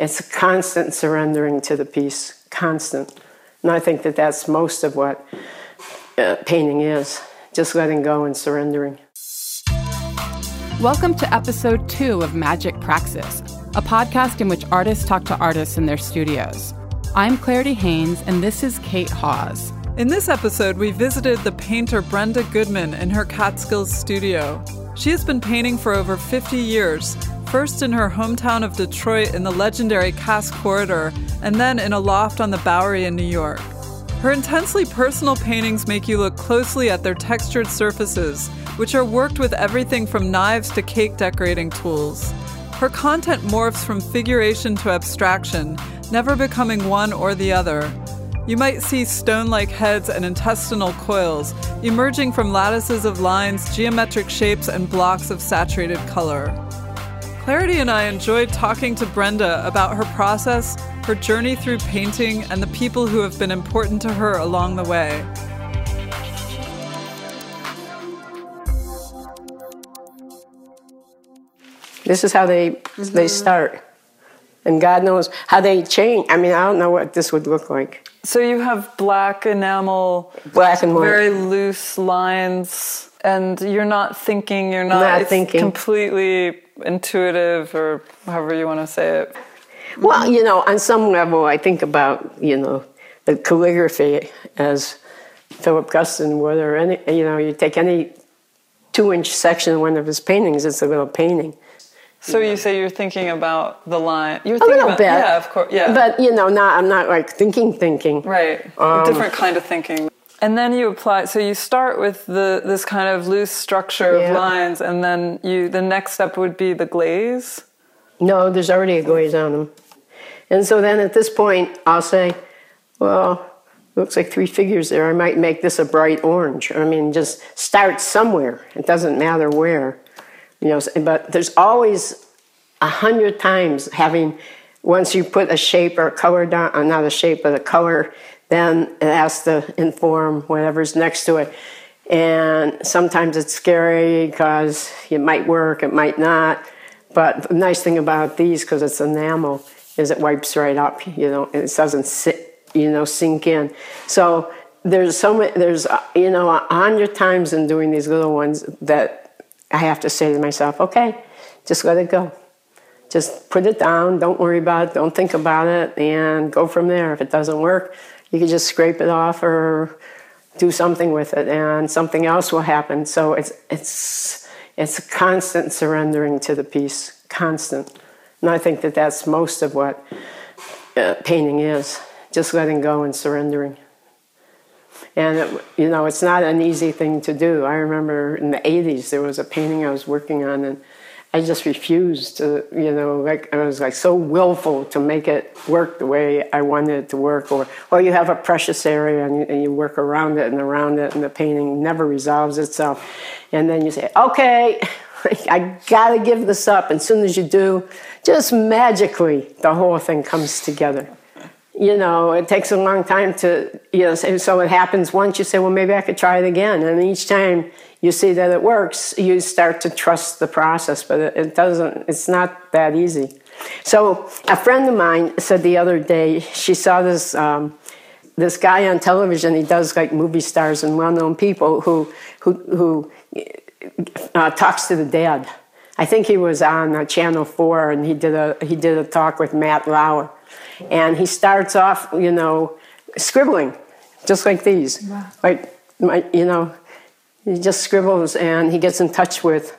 it's a constant surrendering to the piece, constant. And I think that that's most of what uh, painting is just letting go and surrendering. Welcome to episode two of Magic Praxis, a podcast in which artists talk to artists in their studios. I'm Clarity Haynes, and this is Kate Hawes. In this episode, we visited the painter Brenda Goodman in her Catskills studio. She has been painting for over 50 years, first in her hometown of Detroit in the legendary Cass Corridor, and then in a loft on the Bowery in New York. Her intensely personal paintings make you look closely at their textured surfaces, which are worked with everything from knives to cake decorating tools. Her content morphs from figuration to abstraction, never becoming one or the other. You might see stone like heads and intestinal coils emerging from lattices of lines, geometric shapes, and blocks of saturated color. Clarity and I enjoyed talking to Brenda about her process, her journey through painting, and the people who have been important to her along the way. This is how they mm-hmm. they start. And God knows how they change. I mean, I don't know what this would look like. So you have black enamel, black and white, very loose lines, and you're not thinking. You're not, not thinking. completely intuitive, or however you want to say it. Well, you know, on some level, I think about you know the calligraphy as Philip Guston would, or any you know, you take any two-inch section of one of his paintings, it's a little painting. So you say you're thinking about the line. You're thinking a little about, bit, yeah, of course, yeah. But you know, not I'm not like thinking, thinking. Right, um, different kind of thinking. And then you apply. So you start with the this kind of loose structure yeah. of lines, and then you the next step would be the glaze. No, there's already a glaze on them, and so then at this point I'll say, well. Looks like three figures there. I might make this a bright orange. I mean, just start somewhere. It doesn't matter where you know but there's always a hundred times having once you put a shape or a color down uh, not a shape but a color then it has to inform whatever's next to it. And sometimes it's scary because it might work it might not. But the nice thing about these because it's enamel is it wipes right up you know it doesn't sit you know sink in. So there's so many there's uh, you know a hundred times in doing these little ones that I have to say to myself, okay, just let it go. Just put it down, don't worry about it, don't think about it, and go from there. If it doesn't work, you can just scrape it off or do something with it, and something else will happen. So it's, it's, it's constant surrendering to the piece, constant. And I think that that's most of what uh, painting is just letting go and surrendering. And, it, you know, it's not an easy thing to do. I remember in the 80s, there was a painting I was working on, and I just refused to, you know, like I was like so willful to make it work the way I wanted it to work. Or, or you have a precious area and you, and you work around it and around it, and the painting never resolves itself. And then you say, okay, I gotta give this up. And as soon as you do, just magically, the whole thing comes together you know, it takes a long time to, you know, so it happens once, you say, well, maybe I could try it again. And each time you see that it works, you start to trust the process, but it, doesn't, it's not that easy. So a friend of mine said the other day, she saw this, um, this guy on television, he does like movie stars and well-known people who, who, who uh, talks to the dead. I think he was on uh, Channel 4 and he did a, he did a talk with Matt Lauer and he starts off, you know, scribbling, just like these. Wow. Like, my, you know, he just scribbles and he gets in touch with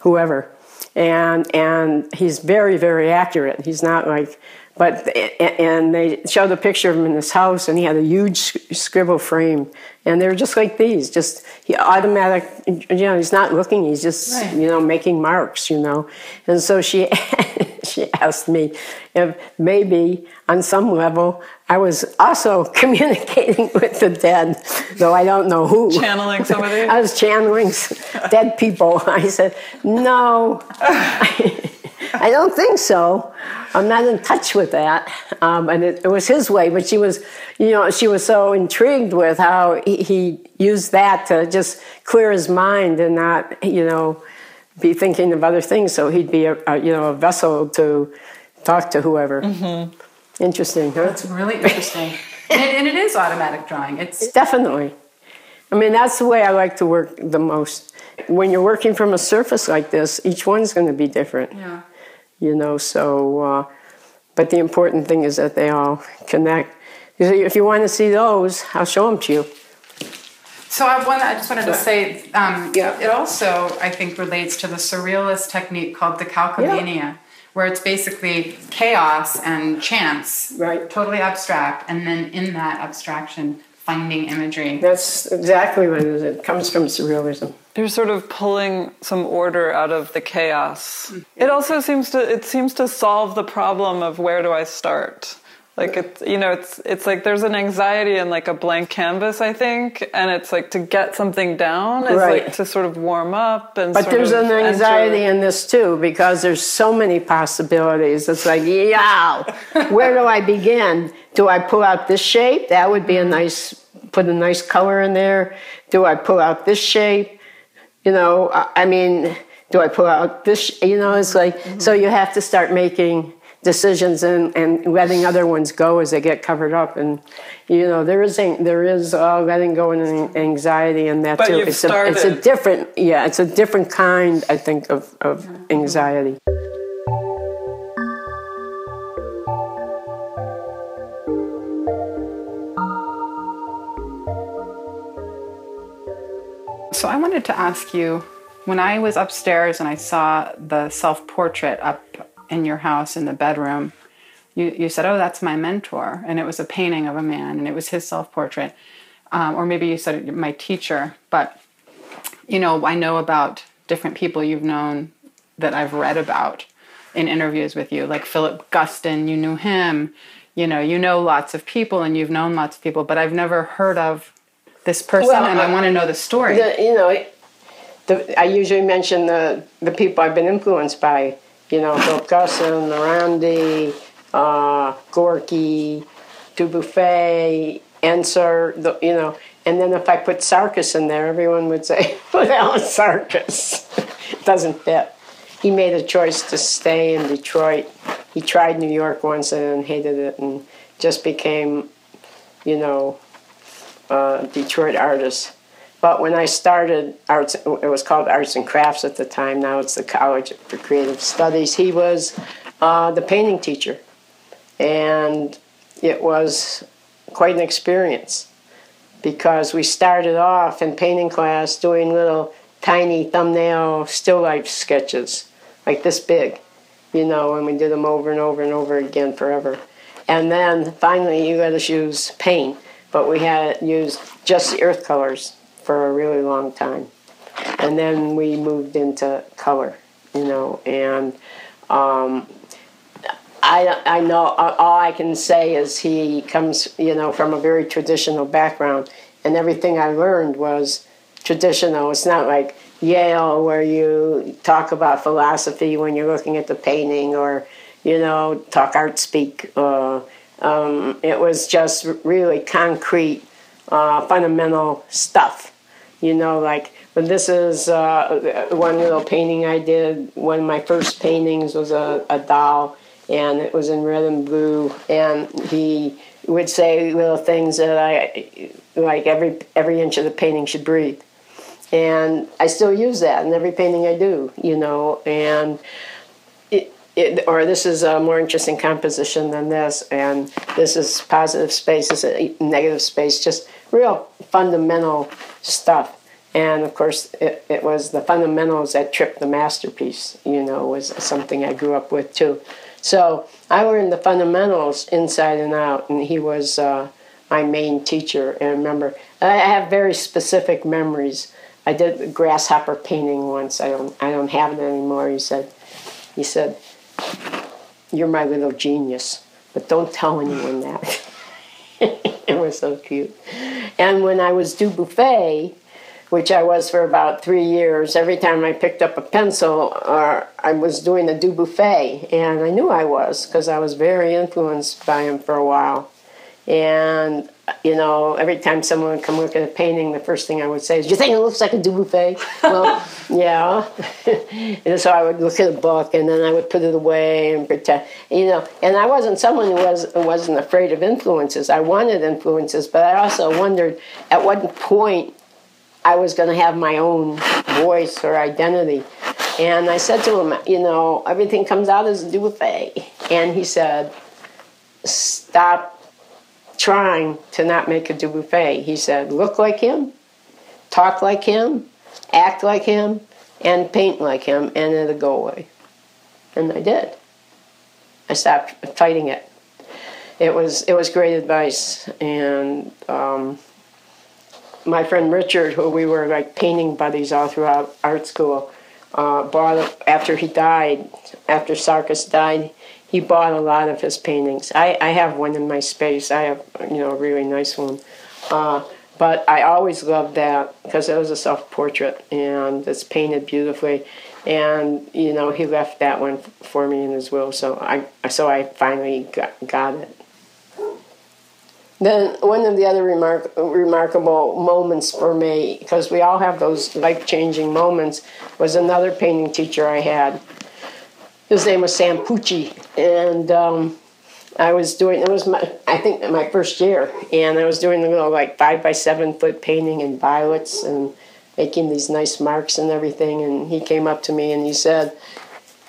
whoever. And, and he's very, very accurate. He's not like, but, and they showed the picture of him in his house and he had a huge scribble frame. And they were just like these, just he automatic, you know, he's not looking, he's just, right. you know, making marks, you know. And so she, she asked me if maybe on some level I was also communicating with the dead, though I don't know who. Channeling somebody? I was channeling dead people. I said, no, I don't think so. I'm not in touch with that. Um, and it, it, was his way, but she was, you know, she was so intrigued with how he, he used that to just clear his mind and not, you know, be thinking of other things. So he'd be a, a, you know a vessel to talk to whoever. Interesting, huh? It's really interesting. and, it, and it is automatic drawing. It's Definitely. I mean, that's the way I like to work the most. When you're working from a surface like this, each one's going to be different, yeah. You know. So, uh, but the important thing is that they all connect. If you want to see those, I'll show them to you. So I, want, I just wanted to say, um, Yeah. it also I think relates to the surrealist technique called decalcomania, where it's basically chaos and chance, Right. Totally abstract, and then in that abstraction, finding imagery. That's exactly what it is. It comes from surrealism. You're sort of pulling some order out of the chaos. It also seems to it seems to solve the problem of where do I start? Like it's you know it's it's like there's an anxiety in like a blank canvas I think and it's like to get something down is Right. like to sort of warm up and But there's an enter- anxiety in this too because there's so many possibilities. It's like, yeah, where do I begin? Do I pull out this shape? That would be a nice, put a nice color in there. Do I pull out this shape? You know, I mean, do I pull out this? You know, it's like, so you have to start making decisions and, and letting other ones go as they get covered up. And, you know, there is, there is uh, letting go and anxiety and that But too. it's, a, it's a different, yeah, it's a different kind, I think, of, of anxiety. So I wanted to ask you, when I was upstairs and I saw the self-portrait up in your house in the bedroom, you, you said, "Oh, that's my mentor," and it was a painting of a man, and it was his self-portrait, um, or maybe you said my teacher. But you know, I know about different people you've known that I've read about in interviews with you, like Philip Guston. You knew him. You know, you know lots of people, and you've known lots of people, but I've never heard of this person, Well, and I I- want to know the story. The, you know, the, I usually mention the, the people I've been influenced by, you know, Phil Guston, Morandi, uh, Gorky, Dubuffet, Ensor, the, you know, and then if I put Sarkis in there, everyone would say, "Who the hell Sarkis?" it doesn't fit. He made a choice to stay in Detroit. He tried New York once and hated it, and just became, you know, a Detroit artist. But when I started arts, it was called Arts and Crafts at the time. Now it's the College for Creative Studies. He was uh, the painting teacher, and it was quite an experience because we started off in painting class doing little tiny thumbnail still life sketches, like this big, you know, and we did them over and over and over again forever. And then finally, you let us use paint, but we had used just the earth colors for a really long time. And then we moved into color, you know, and um, I, I know all I can say is he comes, you know, from a very traditional background, and everything I learned was traditional. It's not like Yale where you talk about philosophy when you're looking at the painting, or you know, talk art speak. Uh, um, it was just really concrete, uh, fundamental stuff. You know, like but this is uh, one little painting I did. One of my first paintings was a, a doll and it was in red and blue. And he would say little things that I like every every inch of the painting should breathe. And I still use that in every painting I do, you know. And it, or this is a more interesting composition than this, and this is positive space, this is negative space, just real fundamental stuff. And of course, it, it was the fundamentals that tripped the masterpiece, you know, was something I grew up with too. So I learned the fundamentals inside and out, and he was uh, my main teacher. And remember, I have very specific memories. I did grasshopper painting once. I don't, I don't have it anymore. He said, he said, "You're my little genius, but don't tell anyone that." it was so cute. And when I was Dubuffet, which I was for about three years, every time I picked up a pencil, or I was doing a Dubuffet, and I knew I was because I was very influenced by him for a while. And you know, every time someone would come look at a painting, the first thing I would say is, "Do you think it looks like a Dubuffet?" well, yeah. and so I would look at a book, and then I would put it away and pretend, you know. And I wasn't someone who was wasn't afraid of influences. I wanted influences, but I also wondered at what point I was going to have my own voice or identity. And I said to him, you know, everything comes out as a Dubuffet. And he said, stop trying to not make a Dubuffet. He said, look like him, talk like him, act like him, and paint like him, and it'll go away. And I did. I stopped fighting it. It was it was great advice, and um, my friend Richard, who we were like painting buddies all throughout art school, uh, bought after he died, after Sarkis died, he bought a lot of his paintings. I, I have one in my space. I have, you know, a really nice one. Uh, but I always loved that because it was a self-portrait and it's painted beautifully. And you know, he left that one for me in his will, so I so I finally got, got it. Then one of the other remark, remarkable moments for me, because we all have those life-changing moments, was another painting teacher I had his name was Sam Pucci, and um, I was doing it was my I think my first year, and I was doing a little like five by seven foot painting in violets and making these nice marks and everything. And he came up to me and he said,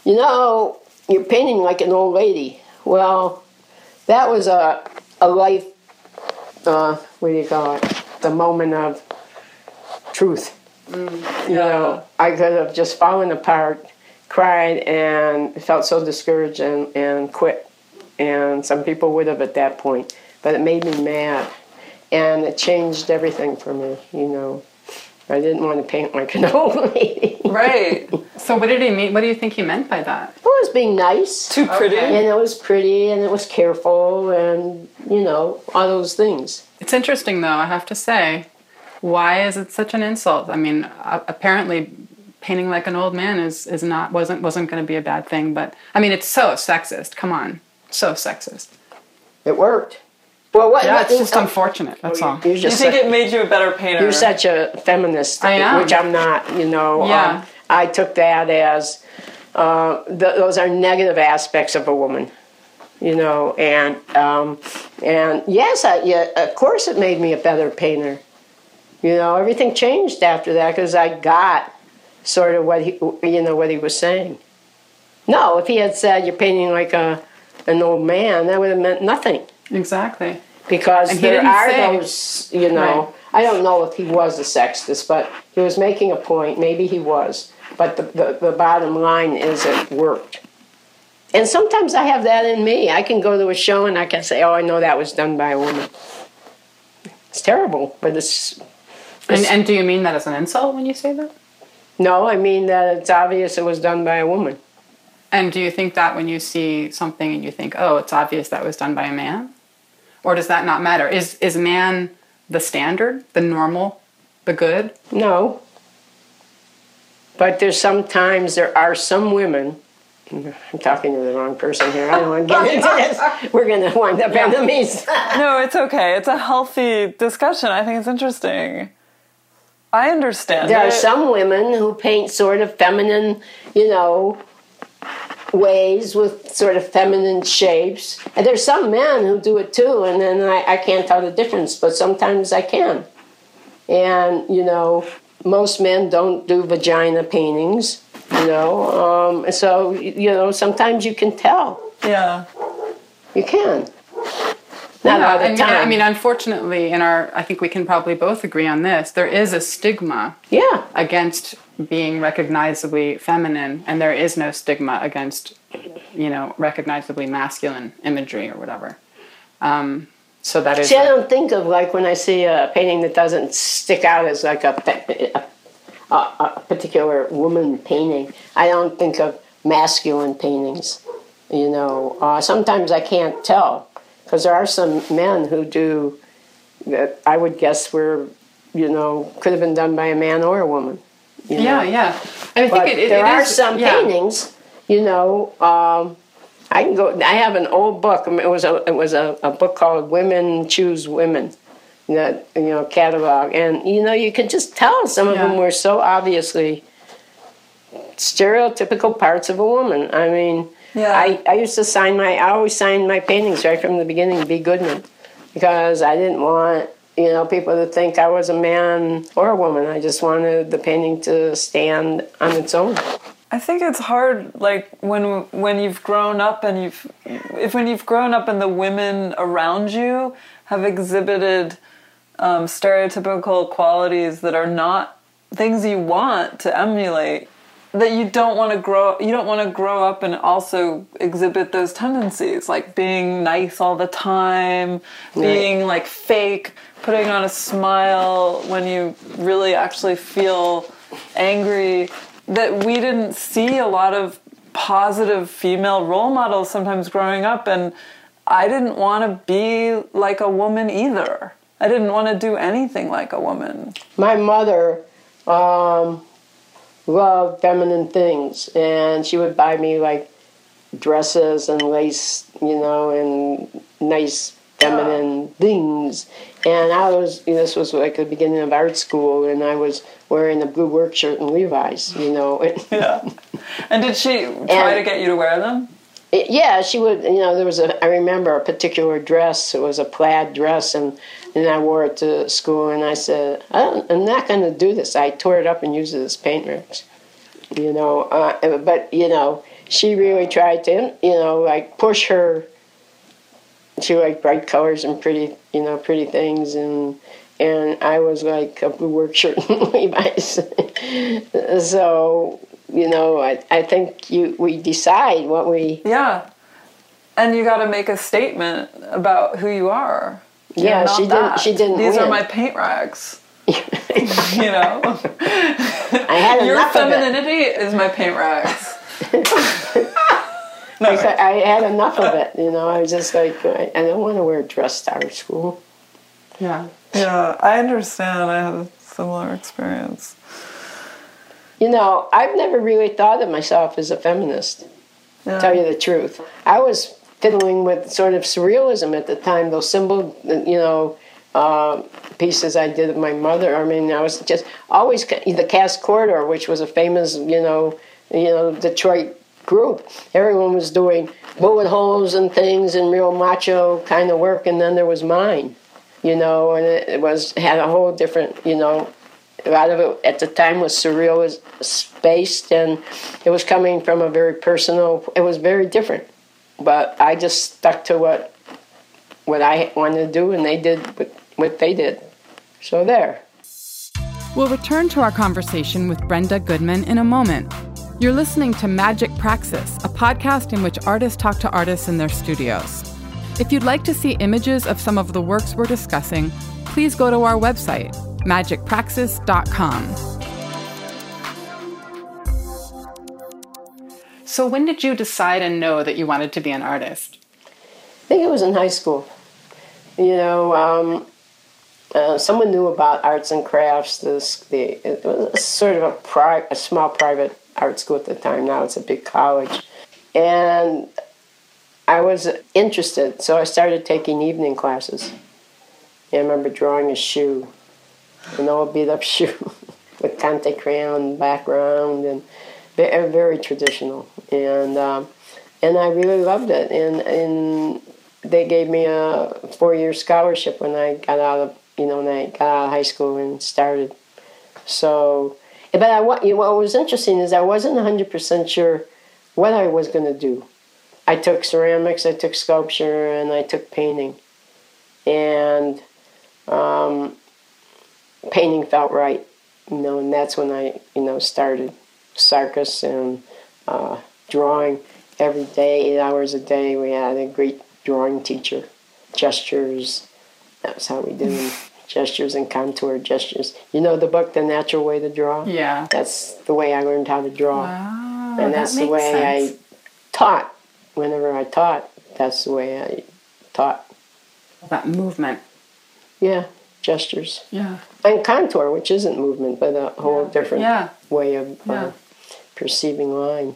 "You know, you're painting like an old lady." Well, that was a a life. Uh, what do you call it? The moment of truth. Mm, you know, I could have just fallen apart cried and felt so discouraged and, and quit. And some people would have at that point, but it made me mad. And it changed everything for me, you know. I didn't want to paint like an old lady. Right. So what did he mean? What do you think he meant by that? Well, it was being nice. Too pretty. Okay. And it was pretty and it was careful and, you know, all those things. It's interesting, though, I have to say. Why is it such an insult? I mean, apparently painting like an old man is is not wasn't wasn't going to be a bad thing. But I mean, it's so sexist. Come on, so sexist. It worked. Well, what? Yeah, it's just unfortunate. That's all. You think such, it made you a better painter? You're such a feminist, I am. which I'm not. You know. Yeah. Um, I took that as uh, th- those are negative aspects of a woman. You know, and um, and yes, I, yeah, of course, it made me a better painter. You know, everything changed after that because I got sort of what he, you know, what he was saying. No, if he had said you're painting like a an old man, that would have meant nothing. Exactly. Because there are say, those, you know. Right. I don't know if he was a sexist, but he was making a point. Maybe he was, but the, the, the bottom line is it worked. And sometimes I have that in me. I can go to a show and I can say, "Oh, I know that was done by a woman." It's terrible, but it's. it's and, and do you mean that as an insult when you say that? No, I mean that it's obvious it was done by a woman. And do you think that when you see something and you think, oh, it's obvious that was done by a man? Or does that not matter? Is, is man the standard, the normal, the good? No. But there's sometimes there are some women. I'm talking to the wrong person here. I don't want to get into this. We're going to wind up enemies. no, it's okay. It's a healthy discussion. I think it's interesting. I understand. There it. are some women who paint sort of feminine, you know, ways with sort of feminine shapes. And there's some men who do it too, and then I, I can't tell the difference, but sometimes I can. And, you know, most men don't do vagina paintings, you know. Um, so, you know, sometimes you can tell. Yeah. You can. Not yeah, all the I mean, time. I mean, unfortunately, in our, I think we can probably both agree on this. There is a stigma. Yeah. Against being recognizably feminine, and there is no stigma against, you know, recognizably masculine imagery or whatever. Um, so that is. See, I don't think of like when I see a painting that doesn't stick out as like a, a, a particular woman painting. I don't think of masculine paintings. You know, uh, sometimes I can't tell because there are some men who do that I would guess were, you know, could have been done by a man or a woman. You know? Yeah, yeah. And I but think it, it, there it are is, some yeah. paintings, you know. Um, I can go. I have an old book. It was a it was a, a book called "Women Choose Women," that you know catalog, and you know you could just tell some of Yeah. them were so obviously stereotypical parts of a woman. I mean, Yeah. I, I used to sign my I always signed my paintings right from the beginning, B. Goodman, because I didn't want you know people to think I was a man or a woman. I just wanted the painting to stand on its own. I think it's hard, like when when you've grown up and you've if when you've grown up and the women around you have exhibited um, stereotypical qualities that are not things you want to emulate. That you don't want to grow, you don't want to grow up and also exhibit those tendencies, like being nice all the time, being like fake, putting on a smile when you really actually feel angry that we didn't see a lot of positive female role models sometimes growing up and I didn't want to be like a woman either. I didn't want to do anything like a woman. My mother um, loved feminine things, and she would buy me like dresses and lace, you know, and nice feminine things. And I was, this was like the beginning of art school, and I was wearing a blue work shirt and Levi's, you know. Yeah. and did she try And- to get you to wear them? It- yeah, she would. You know, there was a. I remember a particular dress. It was a plaid dress, and and I wore it to school. And I said, I I'm not going to do this. I tore it up and used it as paint rips. You know, uh, but you know, she really tried to, you know, like push her. She liked bright colors and pretty, you know, pretty things, and and I was like a blue work shirt and Levi's. so you know, I, I think you we decide what we Yeah. And you got to make a statement about who you are. You're Yeah, she didn't- she didn't These are my paint rags. you know, your enough of it. femininity is my paint rags. No, Because I had enough of it, you know. I was just like, I, I don't want to wear a dress to art school. Yeah. yeah, I understand. I had a similar experience. You know, I've never really thought of myself as a feminist. Yeah. Tell you the truth, I was fiddling with sort of surrealism at the time. Those symbol, you know, uh, pieces I did of my mother. I mean, I was just always the Cass Corridor, which was a famous, you know, you know, Detroit group. Everyone was doing bullet holes and things and real macho kind of work, and then there was mine, you know, and it, was had a whole different, you know, a lot of it at the time was surreal, was spaced, and it was coming from a very personal. It was very different, but I just stuck to what what I wanted to do, and they did what, what they did. So there. We'll return to our conversation with Brenda Goodman in a moment. You're listening to Magic Praxis, a podcast in which artists talk to artists in their studios. If you'd like to see images of some of the works we're discussing, please go to our website, magicpraxis.com. So when did you decide and know that you wanted to be an artist? I think it was in high school. You know, um, uh, someone knew about arts and crafts. This the it was sort of a pri- a small private art school at the time. Now it's a big college, and I was interested, so I started taking evening classes. I remember drawing a shoe, an old beat up shoe with Conte crayon background and very, very traditional. And um, and I really loved it. And and they gave me a four year scholarship when I got out of you know when I got out of high school and started. So, but I what was interesting is I wasn't hundred percent sure what I was going to do. I took ceramics, I took sculpture, and I took painting, and um, painting felt right, you know, and that's when I you know started Sarkis and uh, drawing every day, eight hours a day. We had a great drawing teacher, gestures. That's how we did them. Gestures and contour gestures. You know the book, The Natural Way to Draw. Yeah. That's the way I learned how to draw, Wow, and that that's the way sense. I taught. Whenever I taught, that's the way I taught. that movement. Yeah, gestures Yeah. and contour, which isn't movement, but a whole different Yeah. way of uh, Yeah. perceiving line.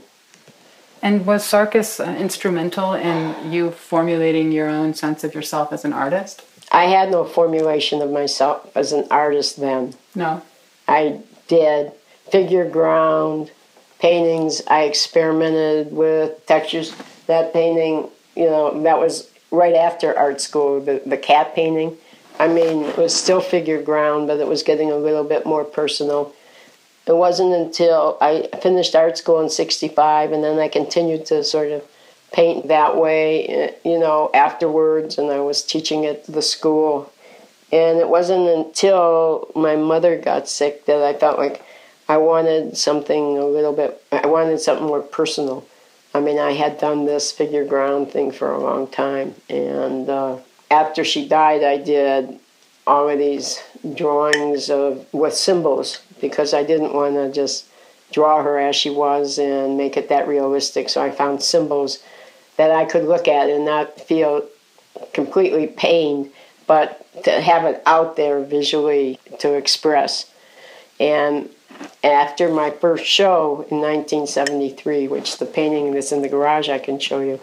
And was Sarkis uh, instrumental in you formulating your own sense of yourself as an artist? I had no formulation of myself as an artist then. No. I did figure ground paintings. I experimented with textures. That painting, you know, that was right after art school, the, the cat painting. I mean, it was still figure ground, but it was getting a little bit more personal. It wasn't until I finished art school in 65 and then I continued to sort of paint that way, you know, afterwards, and I was teaching at the school. And it wasn't until my mother got sick that I felt like I wanted something a little bit, I wanted something more personal. I mean, I had done this figure ground thing for a long time. And uh, after she died, I did all of these drawings of with symbols because I didn't want to just draw her as she was and make it that realistic. So I found symbols that I could look at and not feel completely pained, but to have it out there visually to express. And after my first show in 1973, which the painting that's in the garage I can show you,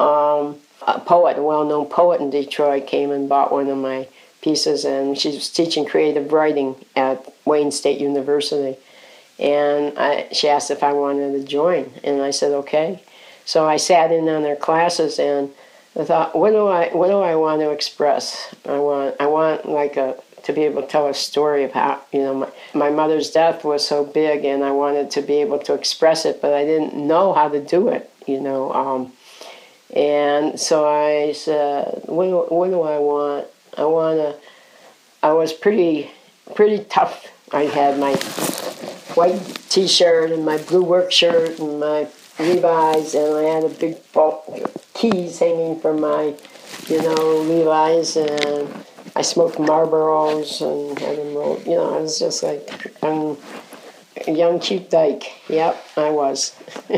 um, a poet, a well known poet in Detroit, came and bought one of my pieces, and she was teaching creative writing at Wayne State University. And I, she asked if I wanted to join, and I said okay. So I sat in on their classes, and I thought, what do I, what do I want to express? I want, I want like a to be able to tell a story of how you know my, my mother's death was so big and i wanted to be able to express it but i didn't know how to do it you know um, and so i said what do, what do i want i want to i was pretty pretty tough i had my white t-shirt and my blue work shirt and my levi's and i had a big bulk of keys hanging from my you know levi's and I smoked Marlboros and had them roll. You know, I was just like a young cute dyke. Yep, I was.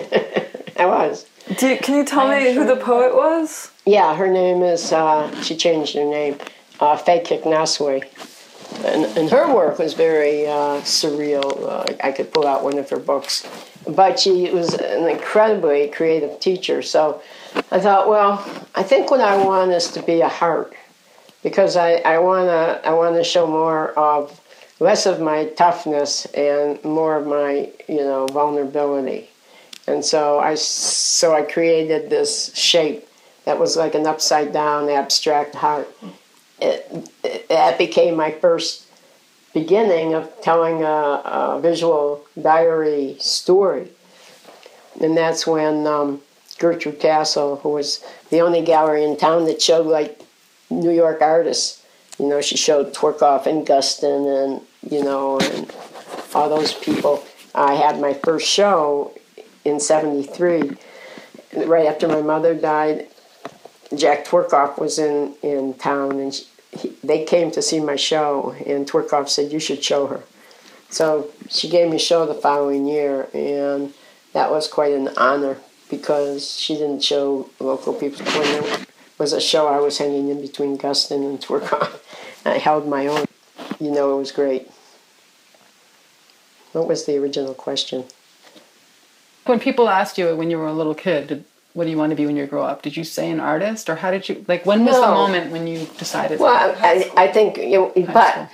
I was. You, can you tell me who the poet was? Yeah, her name is. Uh, she changed her name. Uh, Faye Kicknosway. And, and her work was very uh, surreal. Uh, I could pull out one of her books. But she was an incredibly creative teacher. So I thought, well, I think what I want is to be a heart because I, I wanna I wanna show more of less of my toughness and more of my you know vulnerability, and so I so I created this shape that was like an upside down abstract heart. It, it, that became my first beginning of telling a, a visual diary story, and that's when. Um, Gertrude Kasle, who was the only gallery in town that showed like New York artists. You know, she showed Tworkov and Guston and, you know, and all those people. I had my first show in 73, right after my mother died. Jack Tworkov was in, in town and she, he, they came to see my show, and Tworkov said, You should show her. So she gave me a show the following year, and that was quite an honor because she didn't show local people when was a show I was hanging in between Guston and Tworkov. I held my own. You know, it was great. What was the original question? When people asked you when you were a little kid, did, what do you want to be when you grow up? Did you say an artist, or how did you like? When was no. the moment when you decided? Well, I, I, think you know, but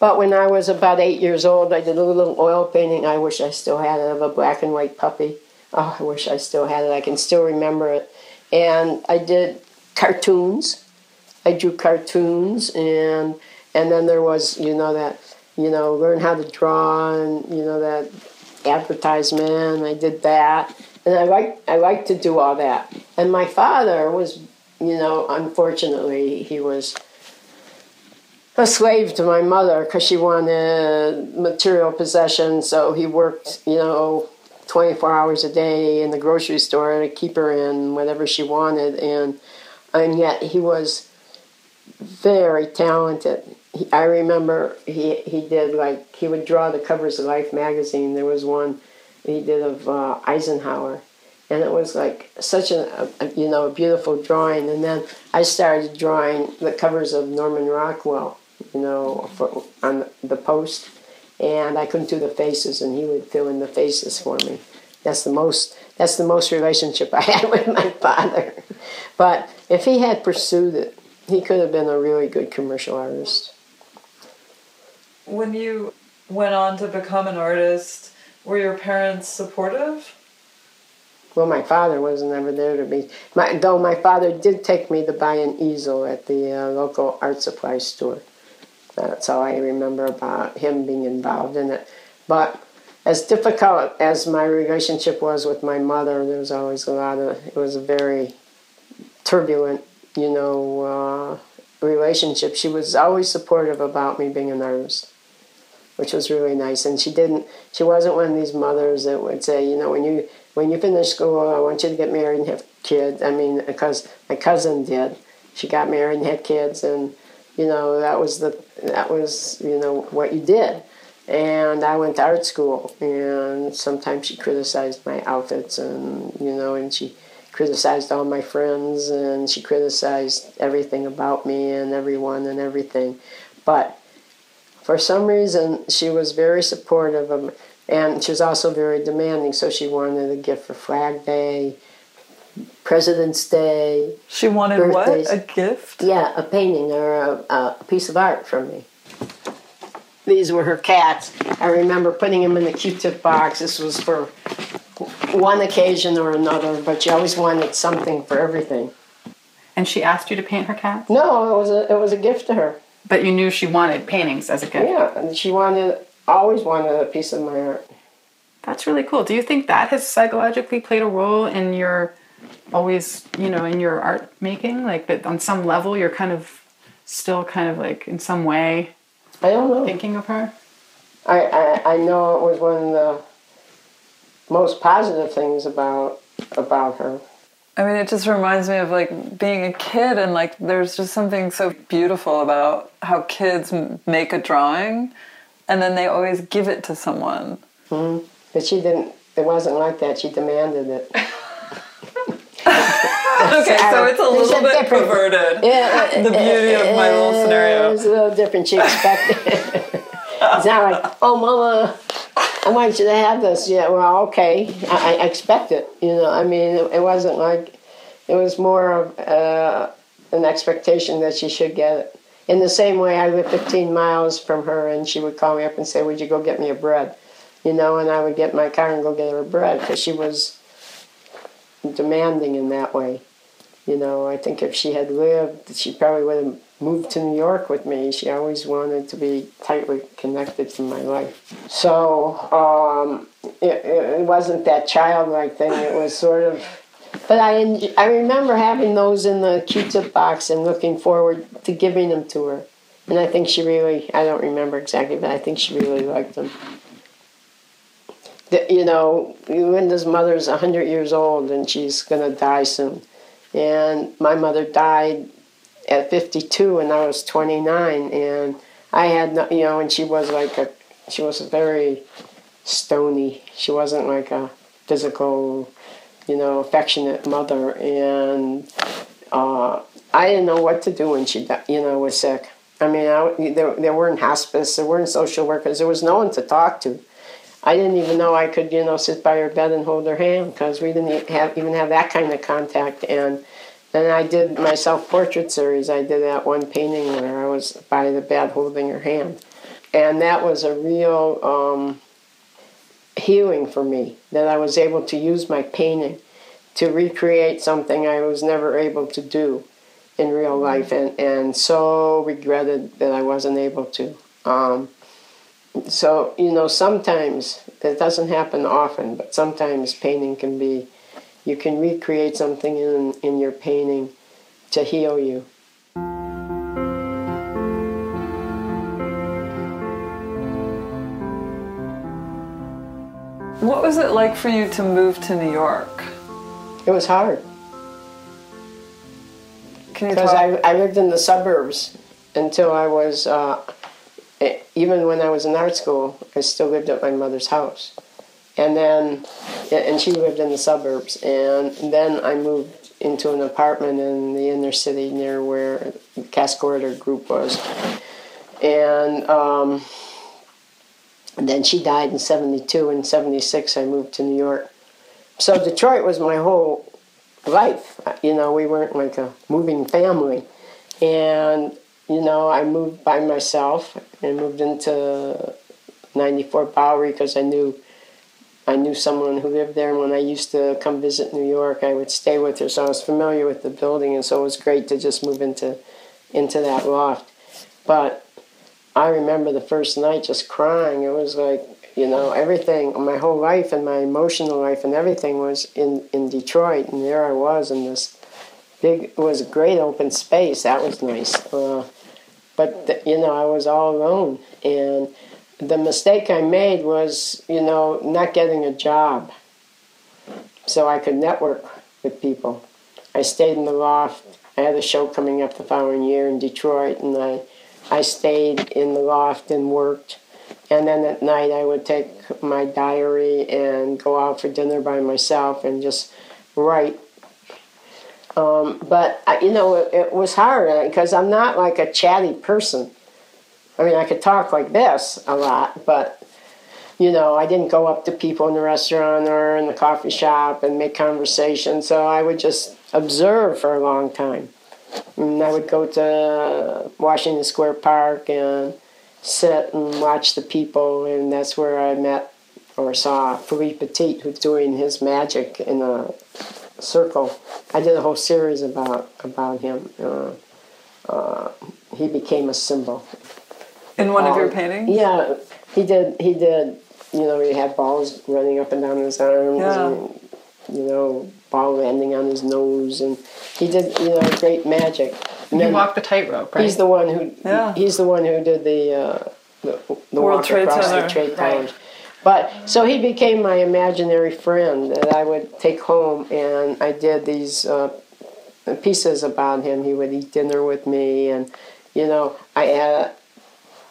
but when I was about eight years old, I did a little oil painting. I wish I still had it of a black and white puppy. Oh, I wish I still had it. I can still remember it. And I did cartoons. I drew cartoons, and and then there was you know that you know learn how to draw, and you know that advertisement. I did that, and I like I like to do all that. And my father was, you know, unfortunately he was a slave to my mother because she wanted material possessions. So he worked, you know, 24 hours a day in the grocery store to keep her in whatever she wanted. And and yet he was very talented. He, I remember he he did like he would draw the covers of Life magazine. There was one he did of uh, Eisenhower, and it was like such a, a, you know a beautiful drawing. And then I started drawing the covers of Norman Rockwell, you know, for, on the post, and I couldn't do the faces, and he would fill in the faces for me. That's the most that's the most relationship I had with my father. But if he had pursued it, he could have been a really good commercial artist. When you went on to become an artist, were your parents supportive? Well, my father wasn't ever there to be. My, though my father did take me to buy an easel at the uh, local art supply store. That's all I remember about him being involved in it. But as difficult as my relationship was with my mother, there was always a lot of. It was a very turbulent, you know, uh, relationship. She was always supportive about me being an artist, which was really nice. And she didn't. She wasn't one of these mothers that would say, you know, when you when you finish school, I want you to get married and have kids. I mean, because my cousin did. She got married and had kids, and you know that was the that was you know what you did. And I went to art school, and sometimes she criticized my outfits, and you know, and she criticized all my friends, and she criticized everything about me and everyone and everything. But for some reason, she was very supportive of and she was also very demanding, so she wanted a gift for Flag Day, President's Day. She wanted Birthdays. what? A gift? Yeah, a painting or a, a piece of art from me. These were her cats. I remember putting them in the Q-tip box. This was for one occasion or another, but she always wanted something for everything. And she asked you to paint her cats? No, it was a it was a gift to her. But you knew she wanted paintings as a gift. Yeah, and she wanted always wanted a piece of my art. That's really cool. Do you think that has psychologically played a role in your always, you know, in your art making? Like that on some level you're kind of still kind of like in some way I don't know. thinking of her? I, I, I know it was one of the most positive things about about her. I mean, it just reminds me of like being a kid, and like there's just something so beautiful about how kids make a drawing and then they always give it to someone. Mm-hmm. But she didn't, it wasn't like that. She demanded it. okay, so it's a little bit different- perverted. Yeah, the beauty of my little scenario. It's a little different. She expected. it's not like, oh, mama, I want you to have this. Yeah, well, okay, I, I expect it. You know, I mean, it, it wasn't like it was more of uh, an expectation that she should get it. In the same way, I lived 15 miles from her, and she would call me up and say, "Would you go get me a bread?" You know, and I would get my car and go get her bread because she was demanding in that way. You know, I think if she had lived, she probably would have moved to New York with me. She always wanted to be tightly connected to my life. So um, it, it wasn't that childlike thing. It was sort of. But I, I remember having those in the Q-tip box and looking forward to giving them to her. And I think she really, I don't remember exactly, but I think she really liked them. The, you know, Linda's mother's 100 years old and she's going to die soon. And my mother died at 52 and I was 29. And I had, no, you know, and she was like a, she was very stony. She wasn't like a physical, you know, affectionate mother. And uh, I didn't know what to do when she, you know, was sick. I mean, I, there, there weren't hospice, there weren't social workers, there was no one to talk to. I didn't even know I could, you know, sit by her bed and hold her hand because we didn't have, even have that kind of contact. And then I did my self-portrait series. I did that one painting where I was by the bed holding her hand, and that was a real um, healing for me. That I was able to use my painting to recreate something I was never able to do in real life, and and so regretted that I wasn't able to. Um, so you know sometimes it doesn't happen often but sometimes painting can be you can recreate something in in your painting to heal you What was it like for you to move to New York? it was hard Can you because? I, I lived in the suburbs until i was uh, e- even when i was in art school i still lived at my mother's house. And then and she lived in the suburbs. And then i moved into an apartment in the inner city near where the Cass Corridor group was. And um, and then she died in 72 and 76 i moved to new york. So detroit was my whole life. You know we weren't like a moving family. And, you know, I moved by myself and moved into 94 Bowery because I knew I knew someone who lived there. And when I used to come visit New York, I would stay with her, so I was familiar with the building, and so it was great to just move into into that loft. But I remember the first night just crying. It was like you know everything, my whole life and my emotional life and everything was in in Detroit, and there I was in this big. It was a great open space. That was nice. Uh, but you know, I was all alone, and the mistake I made was, you know, not getting a job so I could network with people. I stayed in the loft. I had a show coming up the following year in Detroit, and I, I stayed in the loft and worked. And then at night, I would take my diary and go out for dinner by myself and just write. Um, but, you know, it, it was hard because I'm not like a chatty person. I mean, I could talk like this a lot, but you know, I didn't go up to people in the restaurant or in the coffee shop and make conversation. So I would just observe for a long time. And I would go to Washington Square Park and sit and watch the people, and that's where I met or saw Philippe Petit, who's doing his magic in a circle. I did a whole series about about him. Uh, uh, he became a symbol. In one of your paintings? Yeah, he did. He did. You know, he had balls running up and down his arms, Yeah. and you know, ball landing on his nose, and he did. You know, great magic. And You walked the tightrope, right? He's the one who. Yeah. He's the one who did the uh, the, the World walk Trade across Center. the trade Right. But so he became my imaginary friend that I would take home, and I did these uh, pieces about him. He would eat dinner with me, and you know, I had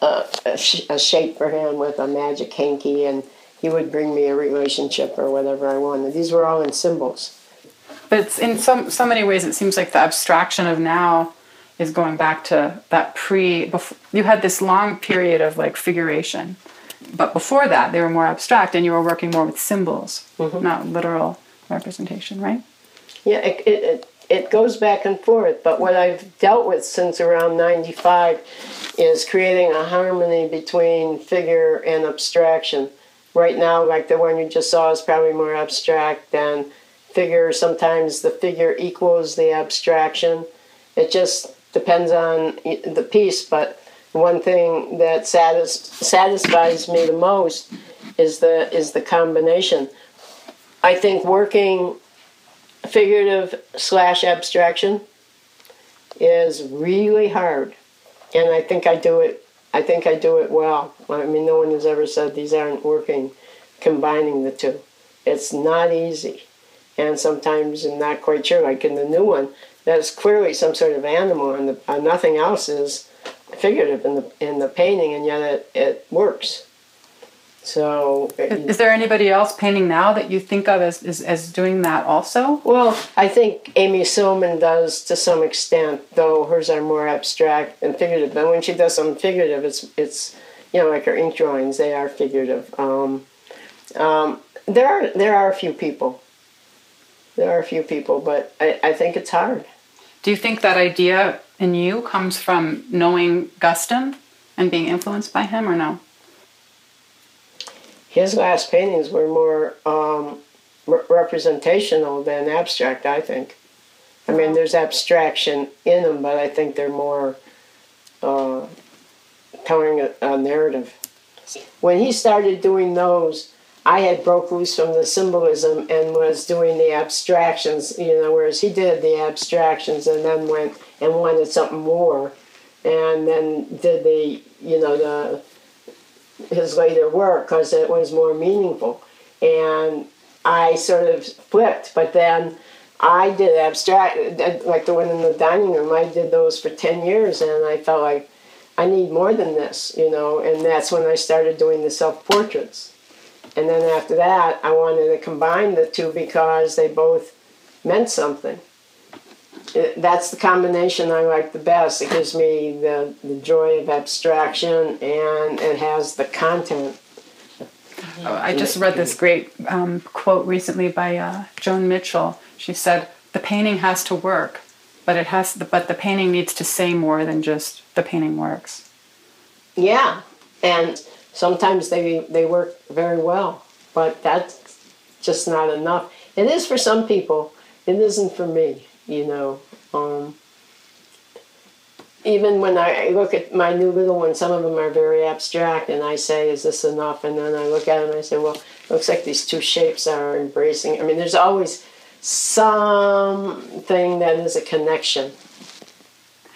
a, a, a shape for him with a magic hanky, and he would bring me a relationship or whatever I wanted. These were all in symbols. But it's in so so many ways, it seems like the abstraction of now is going back to that pre. Before, you had this long period of like figuration, but before that, they were more abstract, and you were working more with symbols, mm-hmm. not literal representation, right? Yeah, it, it, it, it goes back and forth, but what I've dealt with since around 95 is creating a harmony between figure and abstraction. Right now, like the one you just saw is probably more abstract than figure. Sometimes the figure equals the abstraction. It just depends on the piece, but one thing that satis- satisfies me the most is the is the combination. I think working figurative slash abstraction is really hard and i think i do it i think i do it well i mean no one has ever said these aren't working combining the two it's not easy and sometimes i'm not quite sure like in the new one that's clearly some sort of animal and the, uh, nothing else is figurative in the in the painting and yet it, it works so Is there anybody else painting now that you think of as, as, as doing that also? Well, I think Amy Sillman does to some extent, though hers are more abstract and figurative. But when she does something figurative, it's it's you know like her ink drawings, they are figurative. Um, um, there are there are a few people. There are a few people, but I, I think it's hard. Do you think that idea in you comes from knowing Guston and being influenced by him, or no? His last paintings were more um, re- representational than abstract. I think. I mean, there's abstraction in them, but I think they're more uh, telling a, a narrative. When he started doing those, I had broke loose from the symbolism and was doing the abstractions, you know, whereas he did the abstractions and then went and wanted something more, and then did the, you know, the his later work because it was more meaningful. And I sort of flipped, but then I did abstract, like the one in the dining room, I did those for 10 years and I felt like I need more than this, you know, and that's when I started doing the self portraits. And then after that, I wanted to combine the two because they both meant something. It, that's the combination I like the best. It gives me the, the joy of abstraction and it has the content. Oh, I just read this great um, quote recently by uh, Joan Mitchell. She said, The painting has to work, but but it has but the painting needs to say more than just the painting works. Yeah, and sometimes they they work very well, but that's just not enough. It is for some people. It isn't for me. You know. Um, even when I look at my new little ones, some of them are very abstract, and I say, "Is this enough?" And then I look at them and I say, "Well, looks like these two shapes are embracing." I mean, there's always something that is a connection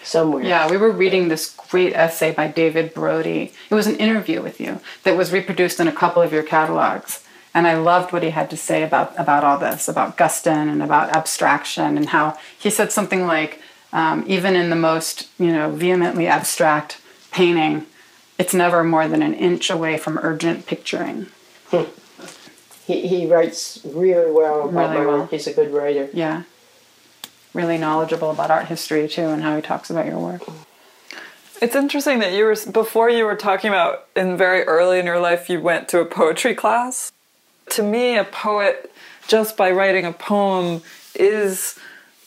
somewhere. Yeah, we were reading this great essay by David Brody. It was an interview with you that was reproduced in a couple of your catalogs. And I loved what he had to say about, about all this, about Guston and about abstraction, and how he said something like, um, even in the most you know vehemently abstract painting, it's never more than an inch away from urgent picturing. He, he writes really well about Really my well. work. He's a good writer. Yeah, really knowledgeable about art history too, and how he talks about your work. It's interesting that you were before you were talking about in very early in your life you went to a poetry class. To me, a poet just by writing a poem is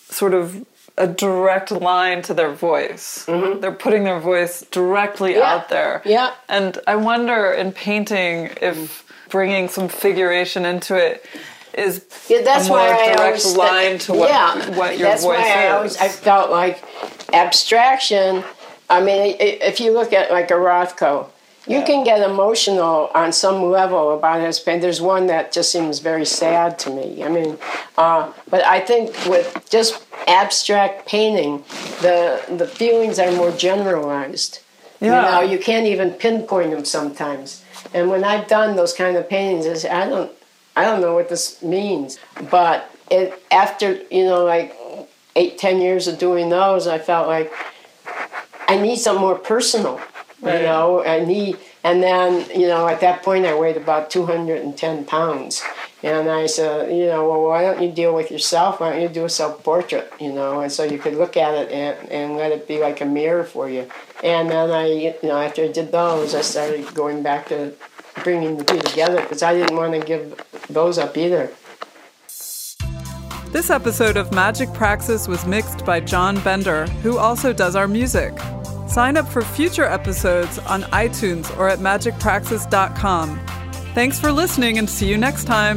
sort of a direct line to their voice. Mm-hmm. They're putting their voice directly Yeah. out there. Yeah. And I wonder in painting if mm. bringing some figuration into it is Yeah, that's why I direct always line to what, yeah, what your that's voice why I is. always I felt like abstraction. I mean, if you look at like a Rothko, you can get emotional on some level about his pain. There's one that just seems very sad to me. I mean, uh, but I think with just abstract painting, the the feelings are more generalized. Yeah. You know, you can't even pinpoint them sometimes. And when I've done those kind of paintings, I say, I don't, I don't know what this means. But it after you know like eight, ten years of doing those, I felt like I need something more personal. You Right. know, and he, and then you know at that point I weighed about two hundred and ten pounds. And I said, you know, well, why don't you deal with yourself? Why don't you do a self portrait? You know, and so you could look at it and, and let it be like a mirror for you. And then I, you know, after I did those, I started going back to bringing the two together because I didn't want to give those up either. This episode of Magic Praxis was mixed by John Bender, who also does our music. Sign up for future episodes on iTunes or at magicpraxis.com. Thanks for listening and see you next time.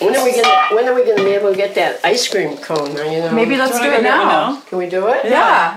When are we gonna When are we gonna be able to get that ice cream cone? You know, Maybe let's Do do you it go get one now. now? Can we do it? Yeah.